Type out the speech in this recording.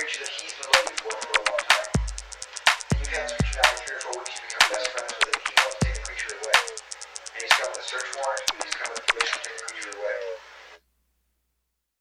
creature that he's been looking for for a while.